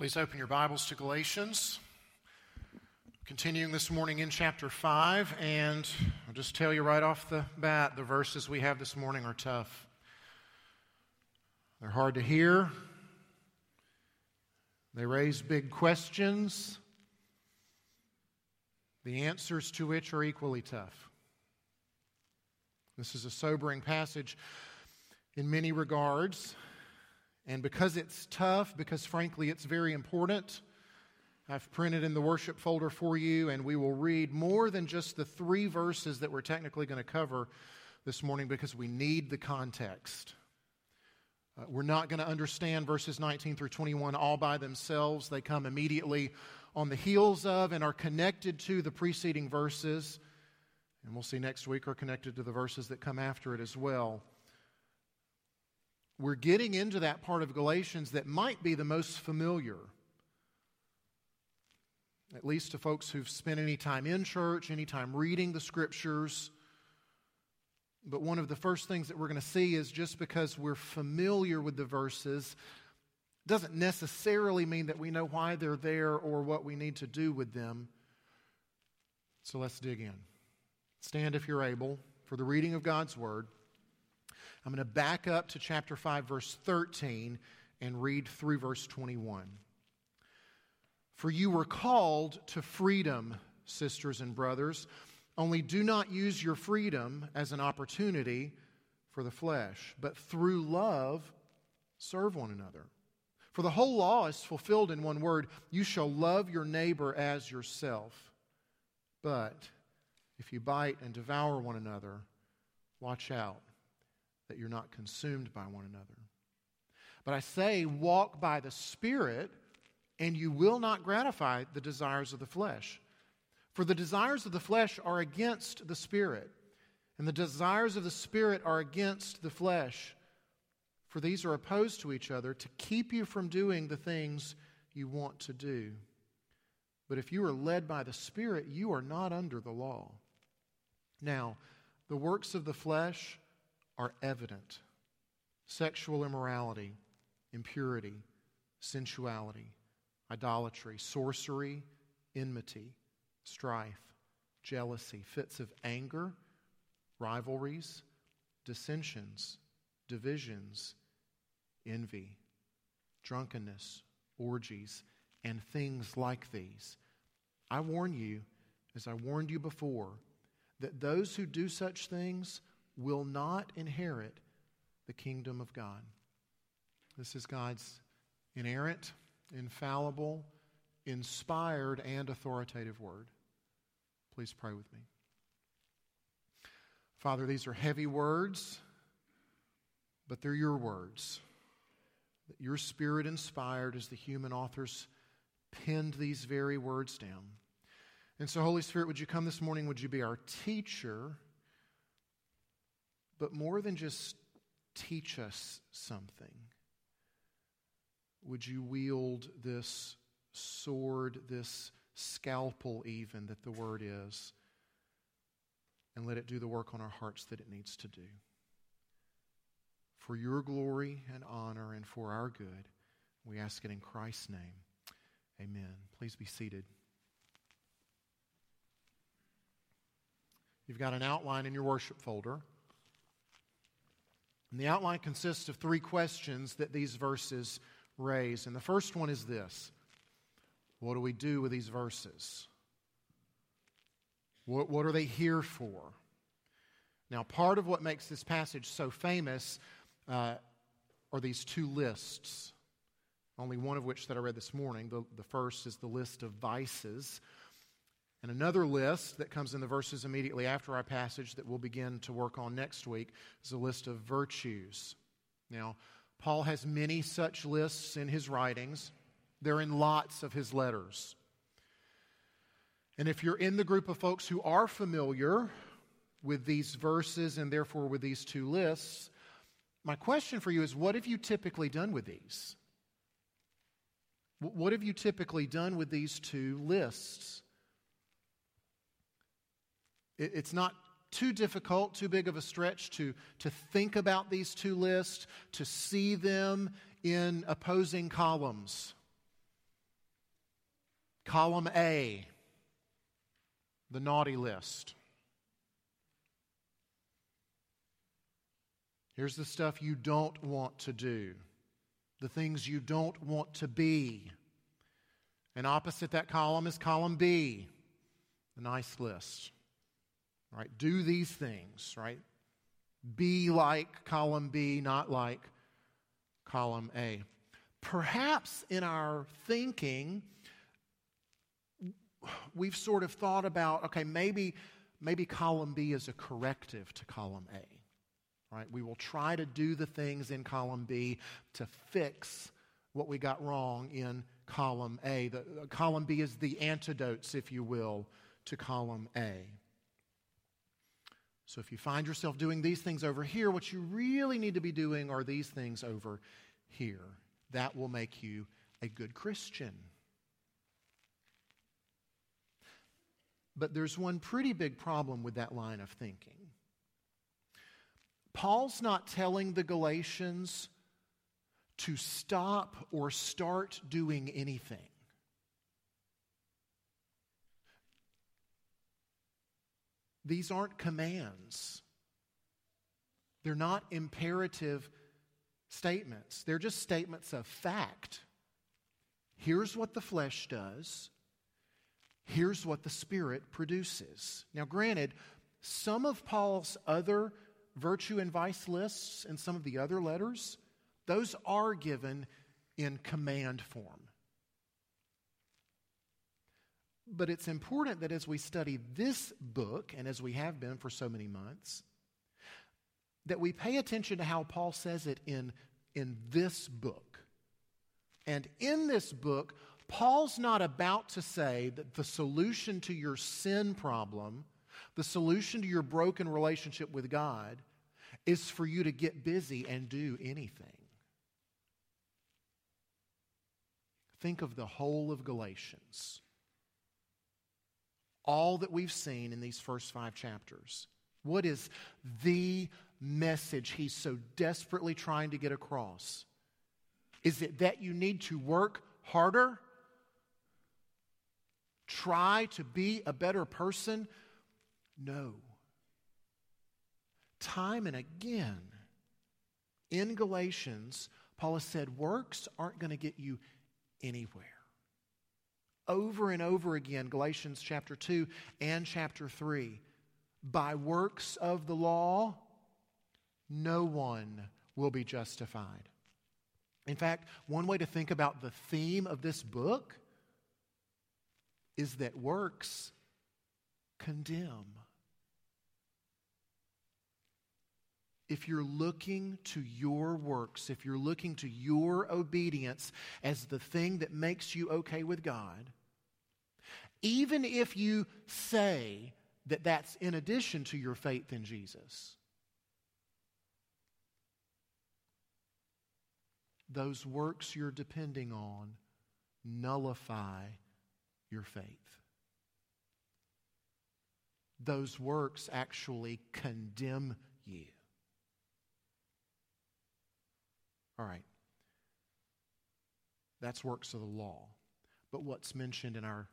Please open your Bibles to Galatians. Continuing this morning in chapter 5, and I'll just tell you right off the bat the verses we have this morning are tough. They're hard to hear, they raise big questions, the answers to which are equally tough. This is a sobering passage in many regards. And because it's tough, because frankly it's very important, I've printed in the worship folder for you, and we will read more than just the three verses that we're technically going to cover this morning because we need the context. Uh, we're not going to understand verses 19 through 21 all by themselves. They come immediately on the heels of and are connected to the preceding verses. And we'll see next week are connected to the verses that come after it as well we're getting into that part of Galatians that might be the most familiar, at least to folks who've spent any time in church, any time reading the scriptures. But one of the first things that we're going to see is just because we're familiar with the verses doesn't necessarily mean that we know why they're there or what we need to do with them. So let's dig in. Stand if you're able for the reading of God's Word. I'm going to back up to chapter 5, verse 13, and read through verse 21. For you were called to freedom, sisters and brothers, only do not use your freedom as an opportunity for the flesh, but through love serve one another. For the whole law is fulfilled in one word you shall love your neighbor as yourself. But if you bite and devour one another, watch out that you're not consumed by one another. But I say, walk by the Spirit, and you will not gratify the desires of the flesh. For the desires of the flesh are against the Spirit, and the desires of the Spirit are against the flesh. For these are opposed to each other to keep you from doing the things you want to do. But if you are led by the Spirit, you are not under the law. Now, the works of the flesh are evident sexual immorality, impurity, sensuality, idolatry, sorcery, enmity, strife, jealousy, fits of anger, rivalries, dissensions, divisions, envy, drunkenness, orgies, and things like these. I warn you, as I warned you before, that those who do such things will not inherit the kingdom of God. This is God's inerrant, infallible, inspired, and authoritative word. Please pray with me. Father, these are heavy words, but they're your words. Your spirit inspired as the human authors penned these very words down. And so, Holy Spirit, would you come this morning? Would you be our teacher? But more than just teach us something, would you wield this sword, this scalpel, even that the word is, and let it do the work on our hearts that it needs to do? For your glory and honor and for our good, we ask it in Christ's name. Amen. Please be seated. You've got an outline in your worship folder. And the outline consists of three questions that these verses raise. And the first one is this What do we do with these verses? What, what are they here for? Now, part of what makes this passage so famous uh, are these two lists, only one of which that I read this morning. The, the first is the list of vices and another list that comes in the verses immediately after our passage that we'll begin to work on next week is a list of virtues. Now, Paul has many such lists in his writings, they're in lots of his letters. And if you're in the group of folks who are familiar with these verses and therefore with these two lists, my question for you is what have you typically done with these? What have you typically done with these two lists? It's not too difficult, too big of a stretch to, to think about these two lists, to see them in opposing columns. Column A, the naughty list. Here's the stuff you don't want to do, the things you don't want to be. And opposite that column is column B, the nice list. Right? Do these things, right? Be like column B, not like column A. Perhaps in our thinking, we've sort of thought about okay, maybe, maybe column B is a corrective to column A. Right? We will try to do the things in column B to fix what we got wrong in column A. The, uh, column B is the antidotes, if you will, to column A. So if you find yourself doing these things over here, what you really need to be doing are these things over here. That will make you a good Christian. But there's one pretty big problem with that line of thinking. Paul's not telling the Galatians to stop or start doing anything. These aren't commands. They're not imperative statements. They're just statements of fact. Here's what the flesh does. Here's what the Spirit produces. Now, granted, some of Paul's other virtue and vice lists and some of the other letters those are given in command form. But it's important that as we study this book, and as we have been for so many months, that we pay attention to how Paul says it in, in this book. And in this book, Paul's not about to say that the solution to your sin problem, the solution to your broken relationship with God, is for you to get busy and do anything. Think of the whole of Galatians. All that we've seen in these first five chapters. What is the message he's so desperately trying to get across? Is it that you need to work harder? Try to be a better person? No. Time and again in Galatians, Paul has said works aren't going to get you anywhere. Over and over again, Galatians chapter 2 and chapter 3. By works of the law, no one will be justified. In fact, one way to think about the theme of this book is that works condemn. if you're looking to your works, if you're looking to your obedience as the thing that makes you okay with God, even if you say that that's in addition to your faith in Jesus, those works you're depending on nullify your faith. Those works actually condemn you. All right. That's works of the law. But what's mentioned in our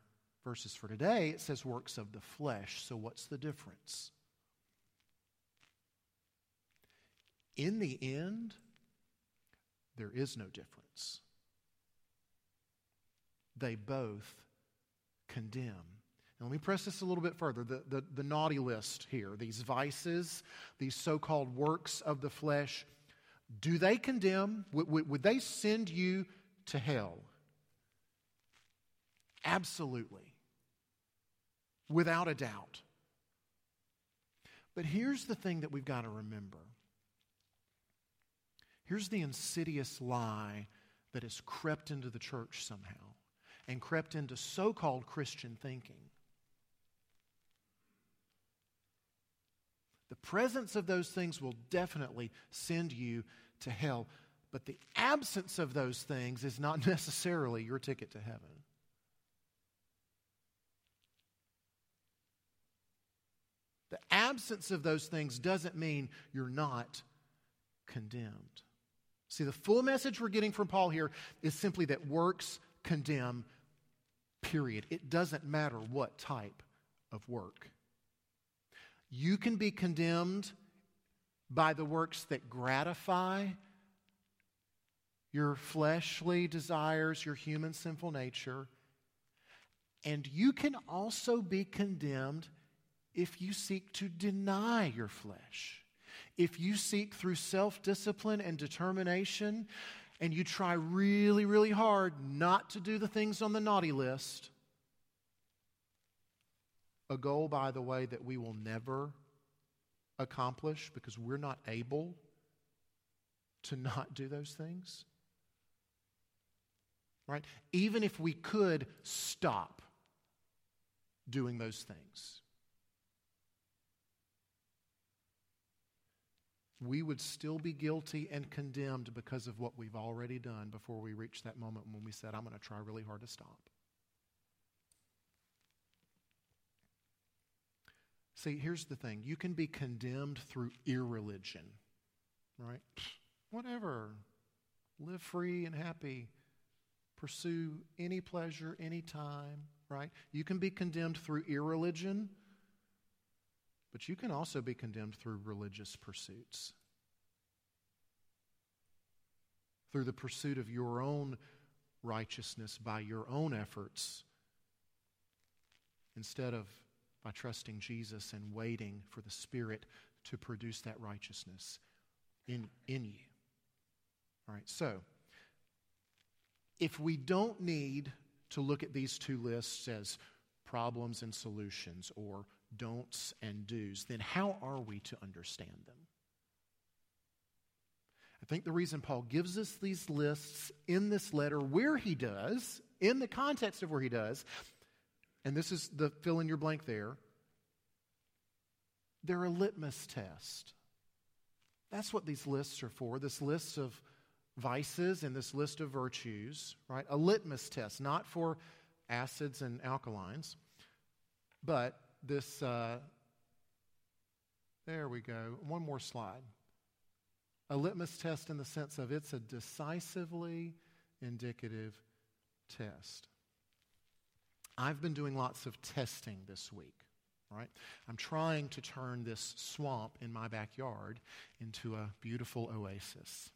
verses for today, it says works of the flesh. So what's the difference? In the end, there is no difference. They both condemn. Now, let me press this a little bit further. The, the, the naughty list here, these vices, these so called works of the flesh, do they condemn? Would, would, would they send you to hell? Absolutely. Without a doubt. But here's the thing that we've got to remember. Here's the insidious lie that has crept into the church somehow and crept into so called Christian thinking. The presence of those things will definitely send you to hell. But the absence of those things is not necessarily your ticket to heaven. The absence of those things doesn't mean you're not condemned. See, the full message we're getting from Paul here is simply that works condemn, period. It doesn't matter what type of work. You can be condemned by the works that gratify your fleshly desires, your human sinful nature. And you can also be condemned if you seek to deny your flesh. If you seek through self discipline and determination, and you try really, really hard not to do the things on the naughty list, a goal, by the way, that we will never accomplish because we're not able to not do those things. Right? Even if we could stop doing those things, we would still be guilty and condemned because of what we've already done before we reach that moment when we said, I'm going to try really hard to stop. See, here's the thing you can be condemned through irreligion, right? Whatever. Live free and happy. Pursue any pleasure, any time, right? You can be condemned through irreligion, but you can also be condemned through religious pursuits. Through the pursuit of your own righteousness by your own efforts instead of by trusting Jesus and waiting for the Spirit to produce that righteousness in, in you. All right, so if we don't need to look at these two lists as problems and solutions or don'ts and do's, then how are we to understand them? I think the reason Paul gives us these lists in this letter, where he does, in the context of where he does, and this is the fill in your blank there, they're a litmus test. That's what these lists are for this list of vices and this list of virtues, right? A litmus test, not for acids and alkalines, but this. Uh, there we go. One more slide. A litmus test in the sense of it's a decisively indicative test. I've been doing lots of testing this week, right? I'm trying to turn this swamp in my backyard into a beautiful oasis.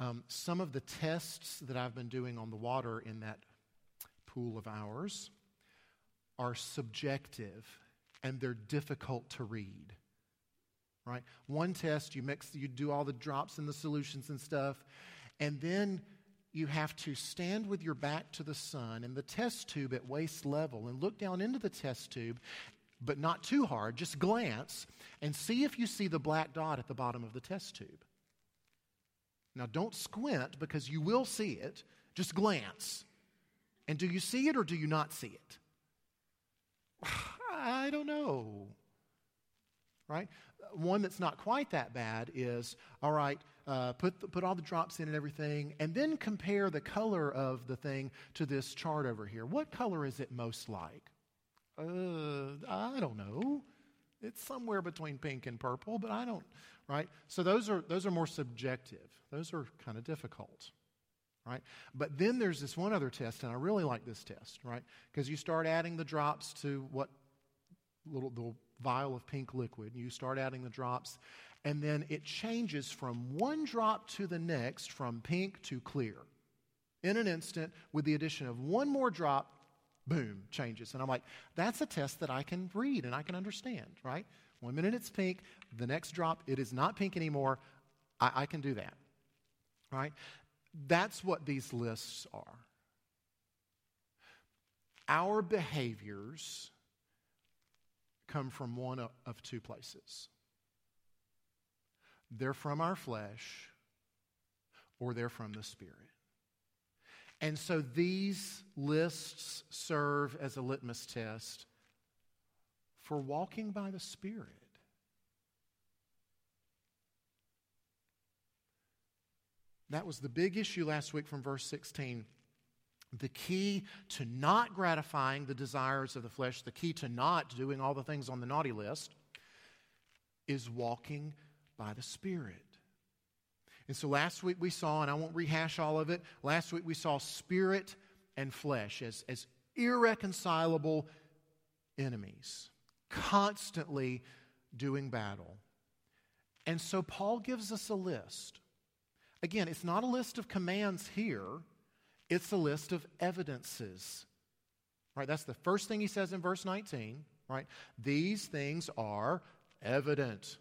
Um, some of the tests that I've been doing on the water in that pool of ours are subjective and they're difficult to read. Right? One test, you mix, you do all the drops and the solutions and stuff, and then you have to stand with your back to the sun in the test tube at waist level and look down into the test tube, but not too hard, just glance and see if you see the black dot at the bottom of the test tube. Now, don't squint because you will see it, just glance. And do you see it or do you not see it? I don't know. Right? One that's not quite that bad is all right, uh, put, the, put all the drops in and everything, and then compare the color of the thing to this chart over here. What color is it most like? Uh, I don't know. It's somewhere between pink and purple, but I don't, right? So those are, those are more subjective. Those are kind of difficult, right? But then there's this one other test, and I really like this test, right? Because you start adding the drops to what little, the vial of pink liquid, and you start adding the drops, and then it changes from one drop to the next from pink to clear. In an instant with the addition of one more drop boom changes. And i'm like that's a test that i can read and i can understand right? One minute it's pink the next drop it is not pink anymore. I, I can do that right that's what these lists are our behaviors come from one of two places they're from our flesh or they're from the Spirit. And so these lists serve as a litmus test for walking by the Spirit. That was the big issue last week from verse 16. The key to not gratifying the desires of the flesh, the key to not doing all the things on the naughty list, is walking by the Spirit. And so last week we saw, and I won't rehash all of it, last week we saw Spirit and flesh as, as irreconcilable enemies, constantly doing battle. And so Paul gives us a list. Again, it's not a list of commands here, it's a list of evidences. Right? That's the first thing he says in verse 19, right? These things are evident.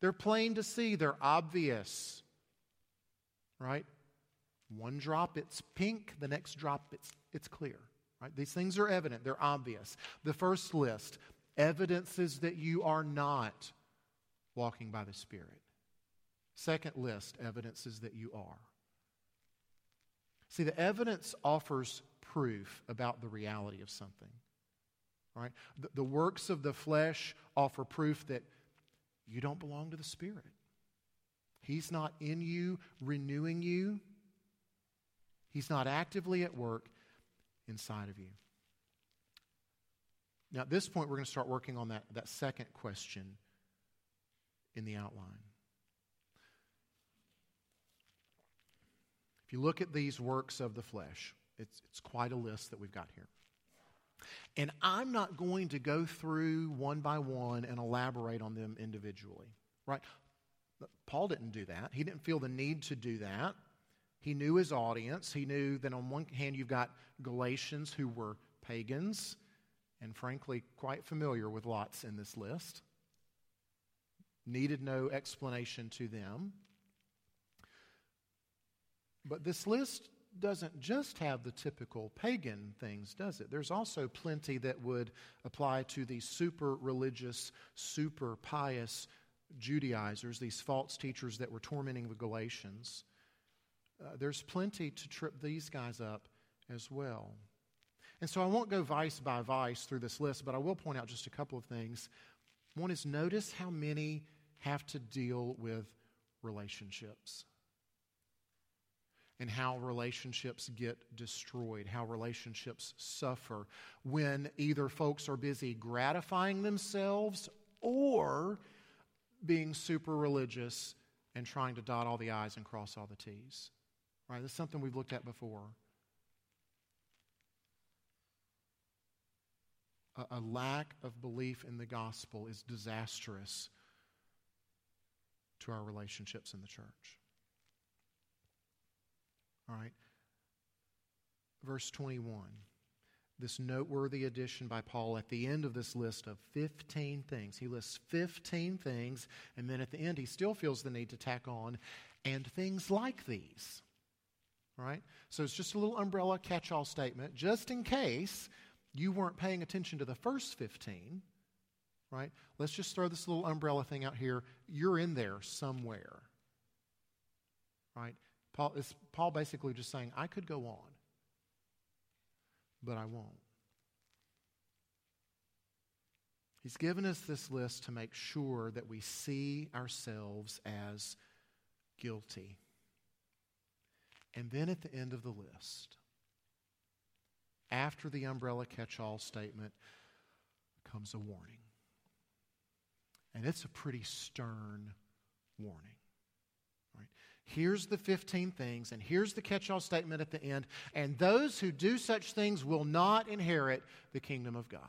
They're plain to see, they're obvious. Right? One drop it's pink, the next drop it's it's clear. Right? These things are evident, they're obvious. The first list, evidences that you are not walking by the Spirit. Second list, evidences that you are. See, the evidence offers proof about the reality of something. Right? The, the works of the flesh offer proof that you don't belong to the Spirit. He's not in you, renewing you. He's not actively at work inside of you. Now, at this point, we're going to start working on that, that second question in the outline. If you look at these works of the flesh, it's, it's quite a list that we've got here. And I'm not going to go through one by one and elaborate on them individually, right? Paul didn't do that. He didn't feel the need to do that. He knew his audience. He knew that on one hand, you've got Galatians who were pagans and frankly quite familiar with lots in this list. Needed no explanation to them. But this list doesn't just have the typical pagan things, does it? There's also plenty that would apply to these super religious, super pious Judaizers, these false teachers that were tormenting the Galatians. Uh, there's plenty to trip these guys up as well. And so I won't go vice by vice through this list, but I will point out just a couple of things. One is notice how many have to deal with relationships and how relationships get destroyed, how relationships suffer when either folks are busy gratifying themselves or being super religious and trying to dot all the I's and cross all the T's. Right? That's something we've looked at before. A, a lack of belief in the gospel is disastrous to our relationships in the church. All right. Verse 21. This noteworthy addition by Paul at the end of this list of 15 things. He lists 15 things, and then at the end, he still feels the need to tack on, and things like these. All right? So it's just a little umbrella catch all statement, just in case you weren't paying attention to the first 15. Right? Let's just throw this little umbrella thing out here. You're in there somewhere. Right? Paul is Paul basically just saying, I could go on, but I won't. He's given us this list to make sure that we see ourselves as guilty. And then at the end of the list, after the umbrella catch all statement, comes a warning. And it's a pretty stern warning. Here's the 15 things, and here's the catch all statement at the end. And those who do such things will not inherit the kingdom of God.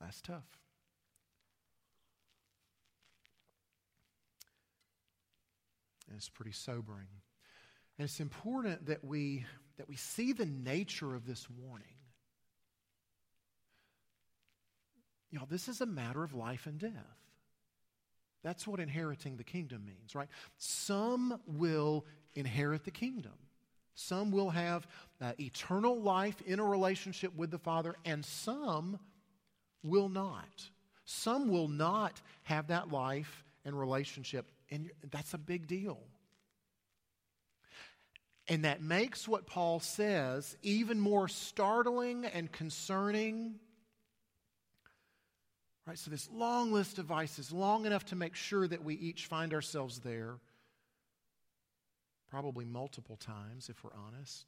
That's tough. And it's pretty sobering. And it's important that we, that we see the nature of this warning. Know, this is a matter of life and death. That's what inheriting the kingdom means, right? Some will inherit the kingdom. Some will have uh, eternal life in a relationship with the Father, and some will not. Some will not have that life and relationship, and that's a big deal. And that makes what Paul says even more startling and concerning Right? So, this long list of vices, long enough to make sure that we each find ourselves there, probably multiple times if we're honest.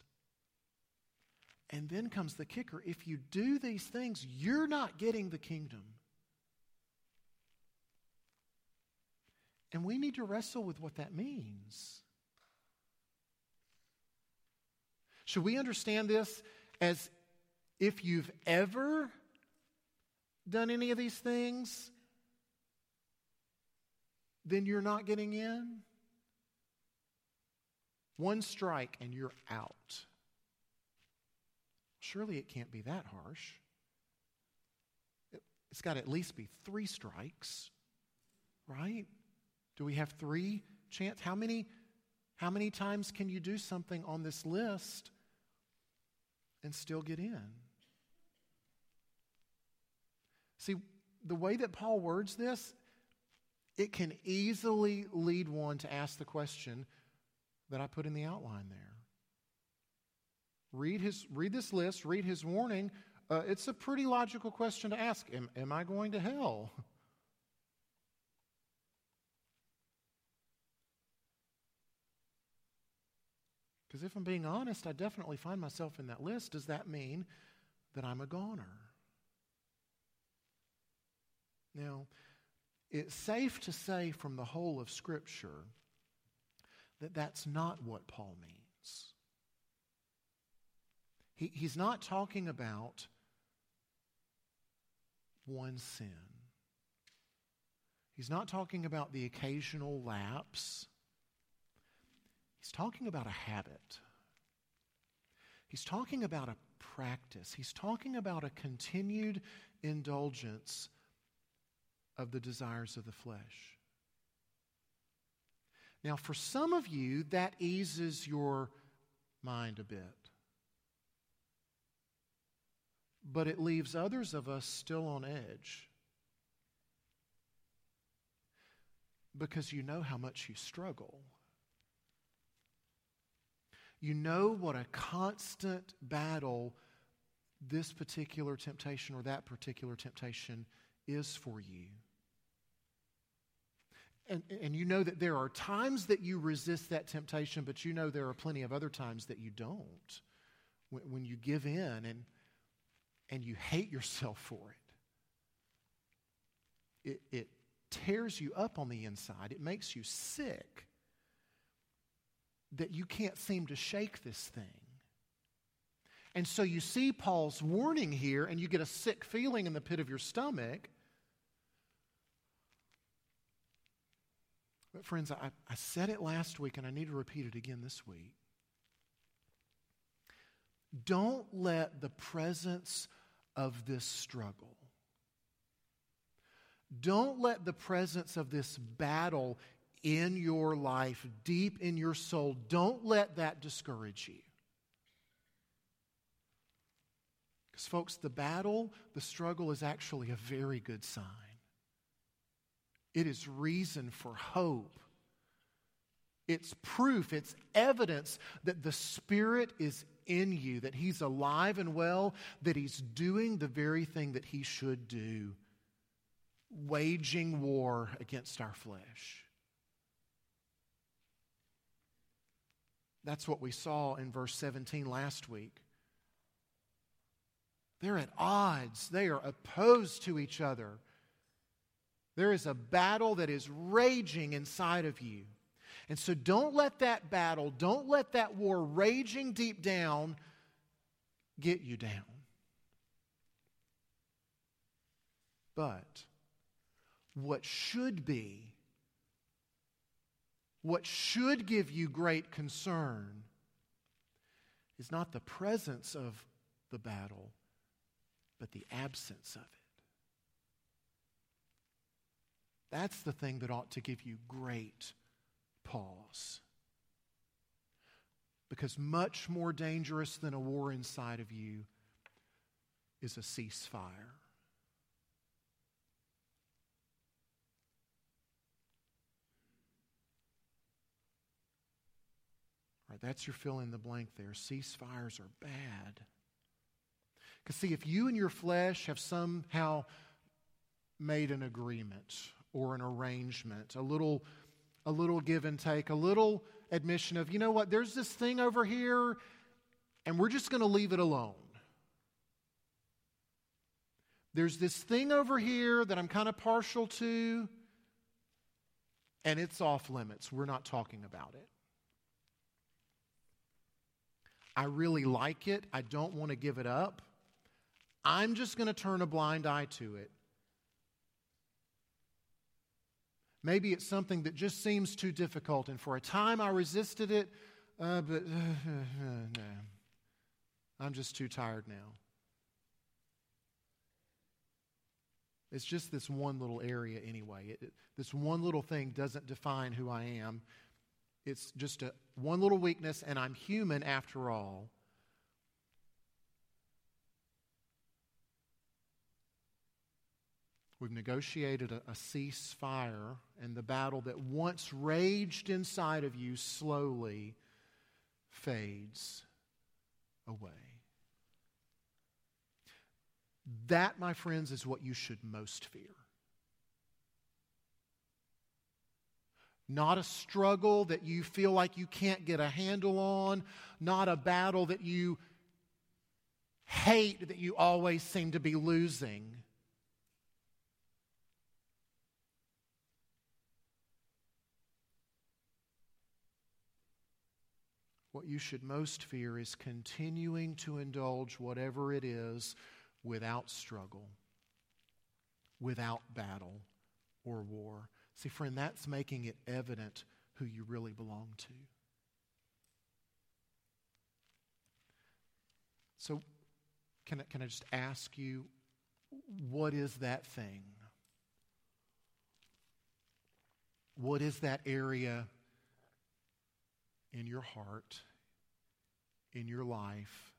And then comes the kicker if you do these things, you're not getting the kingdom. And we need to wrestle with what that means. Should we understand this as if you've ever done any of these things, then you're not getting in? One strike and you're out. Surely it can't be that harsh. It's got to at least be three strikes, right? Do we have three chance? How many, how many times can you do something on this list and still get in? See, the way that Paul words this, it can easily lead one to ask the question that I put in the outline there. Read, his, read this list, read his warning. Uh, it's a pretty logical question to ask Am, am I going to hell? Because if I'm being honest, I definitely find myself in that list. Does that mean that I'm a goner? Now, it's safe to say from the whole of Scripture that that's not what Paul means. He, he's not talking about one sin. He's not talking about the occasional lapse. He's talking about a habit. He's talking about a practice. He's talking about a continued indulgence of the desires of the flesh. Now, for some of you, that eases your mind a bit. But it leaves others of us still on edge. Because you know how much you struggle. You know what a constant battle this particular temptation or that particular temptation is for you. And, and you know that there are times that you resist that temptation, but you know there are plenty of other times that you don't. When, when you give in and, and you hate yourself for it. it, it tears you up on the inside, it makes you sick that you can't seem to shake this thing. And so you see Paul's warning here, and you get a sick feeling in the pit of your stomach. But, friends, I, I said it last week, and I need to repeat it again this week. Don't let the presence of this struggle, don't let the presence of this battle in your life, deep in your soul, don't let that discourage you. Because, folks, the battle, the struggle is actually a very good sign. It is reason for hope. It's proof, it's evidence that the Spirit is in you, that He's alive and well, that He's doing the very thing that He should do, waging war against our flesh. That's what we saw in verse 17 last week. They're at odds, they are opposed to each other. There is a battle that is raging inside of you. And so don't let that battle, don't let that war raging deep down get you down. But what should be, what should give you great concern is not the presence of the battle, but the absence of it. That's the thing that ought to give you great pause. Because much more dangerous than a war inside of you is a ceasefire. Right, that's your fill in the blank there. Ceasefires are bad. Because, see, if you and your flesh have somehow made an agreement or an arrangement, a little, a little give and take, a little admission of, you know what, there's this thing over here, and we're just going to leave it alone. There's this thing over here that I'm kind of partial to, and it's off limits. We're not talking about it. I really like it. I don't want to give it up. I'm just going to turn a blind eye to it. Maybe it's something that just seems too difficult, and for a time I resisted it, uh, but uh, no, I'm just too tired now. It's just this one little area anyway. It, it, this one little thing doesn't define who I am. It's just a, one little weakness, and I'm human after all. We've negotiated a, a, ceasefire, and the battle that once raged inside of you slowly fades away. That, my friends, is what you should most fear. Not a struggle that you feel like you can't get a handle on, not a battle that you hate that you always seem to be losing. What you should most fear is continuing to indulge whatever it is without struggle, without battle or war. See, friend, that's making it evident who you really belong to. So, can I, can I just ask you, what is that thing? What is that area in your heart, in your life,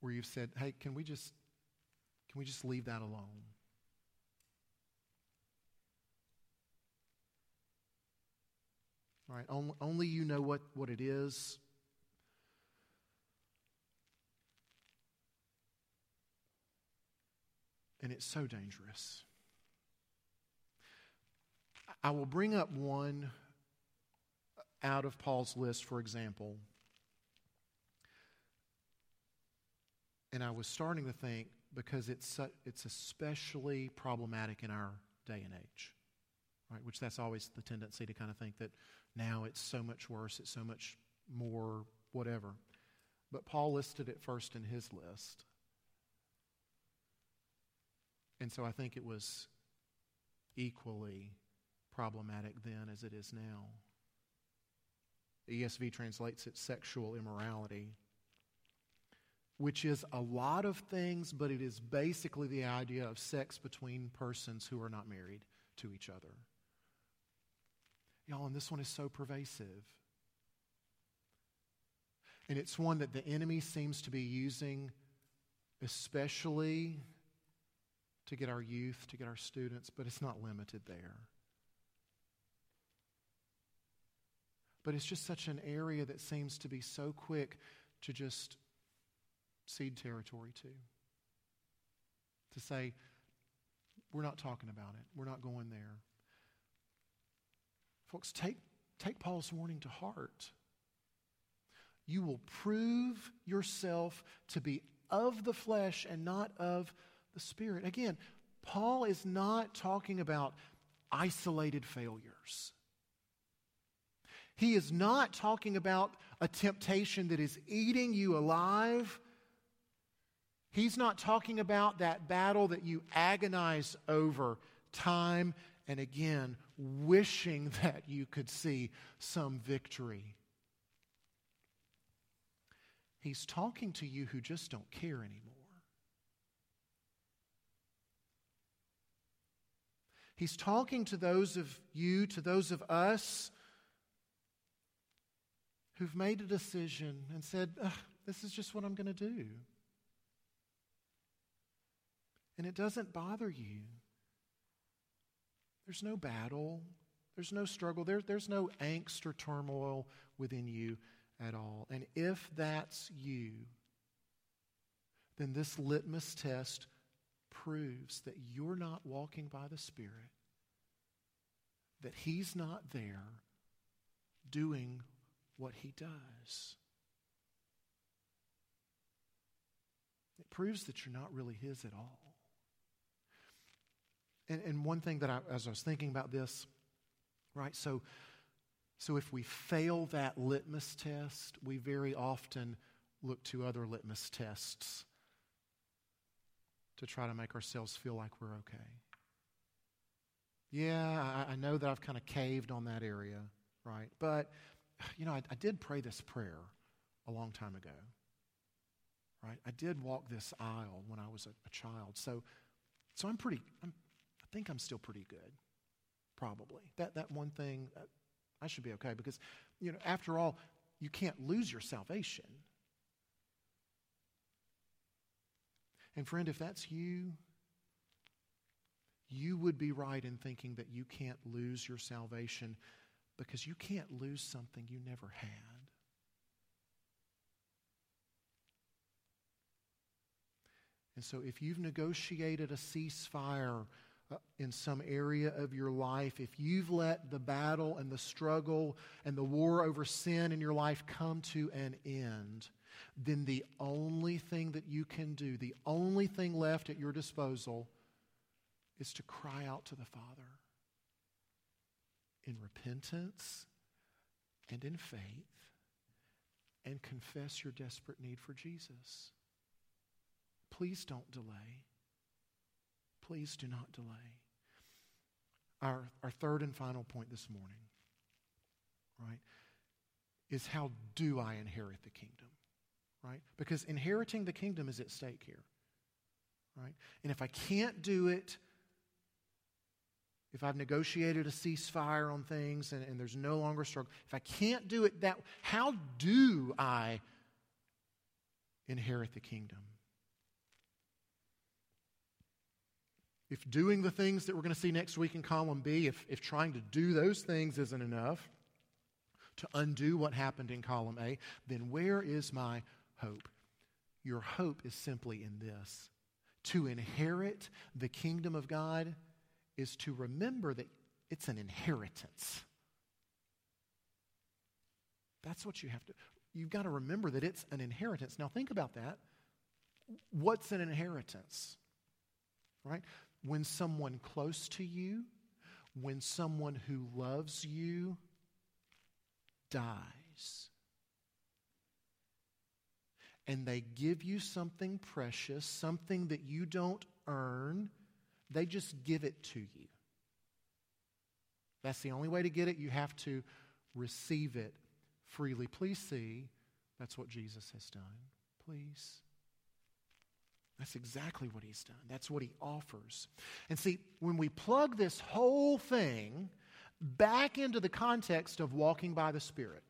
where you've said, hey, can we just, can we just leave that alone? Right, only, only you know what, what it is. And it's so dangerous. I will bring up one out of Paul's list, for example. And I was starting to think because it's, it's especially problematic in our day and age, right? Which that's always the tendency to kind of think that now it's so much worse, it's so much more whatever. But Paul listed it first in his list. And so I think it was equally problematic then as it is now. ESV translates it sexual immorality which is a lot of things, but it is basically the idea of sex between persons who are not married to each other. Y'all, and this one is so pervasive. And it's one that the enemy seems to be using, especially to get our youth, to get our students, but it's not limited there. But it's just such an area that seems to be so quick to just cede territory to. To say, we're not talking about it, we're not going there. Folks, take, take Paul's warning to heart. You will prove yourself to be of the flesh and not of the spirit. Again, Paul is not talking about isolated failures. He is not talking about a temptation that is eating you alive He's not talking about that battle that you agonize over time and again, wishing that you could see some victory. He's talking to you who just don't care anymore. He's talking to those of you, to those of us who've made a decision and said, This is just what I'm going to do and it doesn't bother you. There's no battle, there's no struggle, there, there's no angst or turmoil within you at all. And if that's you, then this litmus test proves that you're not walking by the Spirit, that He's not there doing what He does. It proves that you're not really His at all. And, and one thing that I, as I was thinking about this, right, so So if we fail that litmus test, we very often look to other litmus tests to try to make ourselves feel like we're okay. Yeah, I, I know that I've kind of caved on that area, right? But, you know, I, I did pray this prayer a long time ago, right? I did walk this aisle when I was a, a child. So, so I'm pretty, I'm, I think I'm still pretty good, probably. That, that one thing, uh, I should be okay because, you know, after all, you can't lose your salvation. And friend, if that's you, you would be right in thinking that you can't lose your salvation because you can't lose something you never had. And so, if you've negotiated a ceasefire uh, in some area of your life, if you've let the battle and the struggle and the war over sin in your life come to an end, then the only thing that you can do, the only thing left at your disposal, is to cry out to the Father in repentance and in faith and confess your desperate need for Jesus. Please don't delay. Please do not delay. Our, our third and final point this morning, right, is how do I inherit the kingdom? Right? Because inheriting the kingdom is at stake here. Right? And if I can't do it if I've negotiated a ceasefire on things and, and there's no longer struggle, if I can't do it that, how do I inherit the kingdom? If doing the things that we're going to see next week in column B, if, if trying to do those things isn't enough to undo what happened in column A, then where is my hope? Your hope is simply in this to inherit the kingdom of God is to remember that it's an inheritance. That's what you have to, you've got to remember that it's an inheritance. Now, think about that. What's an inheritance? Right? When someone close to you, when someone who loves you dies, and they give you something precious, something that you don't earn they just give it to you. That's the only way to get it. You have to receive it freely. Please see, that's what Jesus has done. Please. That's exactly what he's done. That's what he offers. And see, when we plug this whole thing back into the context of walking by the Spirit,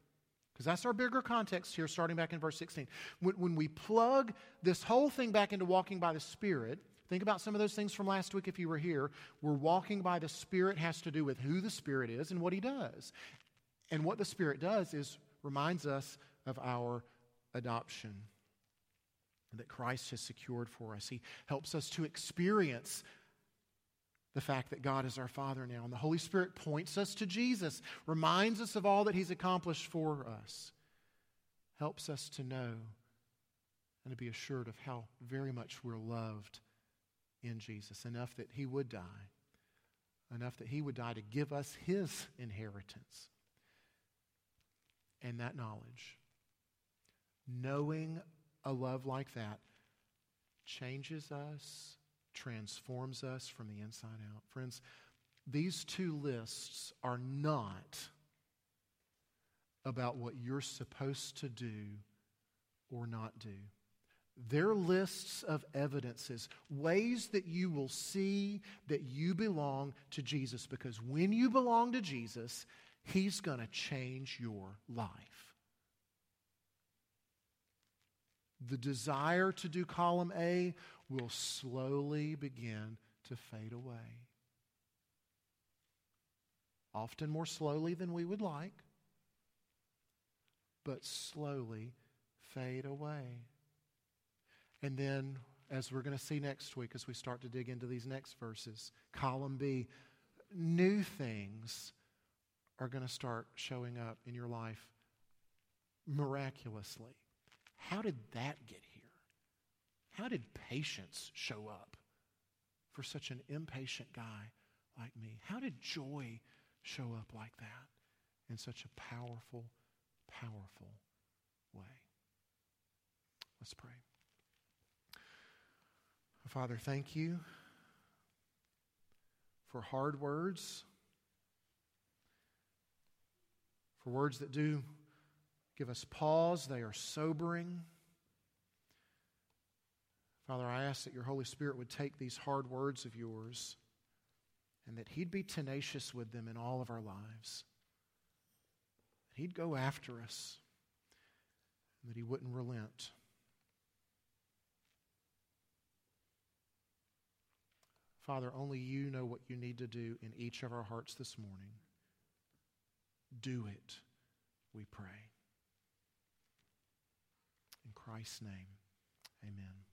because that's our bigger context here, starting back in verse 16. When, when we plug this whole thing back into walking by the Spirit, Think about some of those things from last week if you were here. We're walking by the Spirit has to do with who the Spirit is and what He does. And what the Spirit does is reminds us of our adoption that Christ has secured for us. He helps us to experience the fact that God is our Father now. And the Holy Spirit points us to Jesus, reminds us of all that He's accomplished for us, helps us to know and to be assured of how very much we're loved in Jesus, enough that he would die, enough that he would die to give us his inheritance. And that knowledge, knowing a love like that, changes us, transforms us from the inside out. Friends, these two lists are not about what you're supposed to do or not do. They're lists of evidences, ways that you will see that you belong to Jesus. Because when you belong to Jesus, He's going to change your life. The desire to do column A will slowly begin to fade away. Often more slowly than we would like, but slowly fade away. And then, as we're going to see next week, as we start to dig into these next verses, column B, new things are going to start showing up in your life miraculously. How did that get here? How did patience show up for such an impatient guy like me? How did joy show up like that? in such a powerful, powerful way. Let's pray. Father, thank you for hard words, for words that do give us pause, they are sobering. Father, I ask that your Holy Spirit would take these hard words of yours and that He'd be tenacious with them in all of our lives. He'd go after us and that He wouldn't relent. Father, only you know what you need to do in each of our hearts this morning. Do it, we pray. In Christ's name, amen.